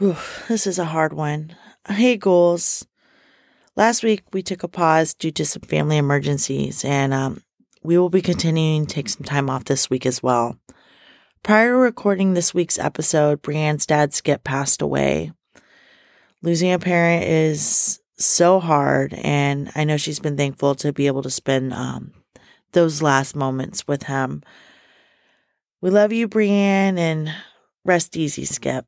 Oof, this is a hard one. Hey, goals. Last week we took a pause due to some family emergencies, and um, we will be continuing to take some time off this week as well. Prior to recording this week's episode, Brianne's dad Skip passed away. Losing a parent is so hard, and I know she's been thankful to be able to spend um, those last moments with him. We love you, Brianne, and rest easy, Skip.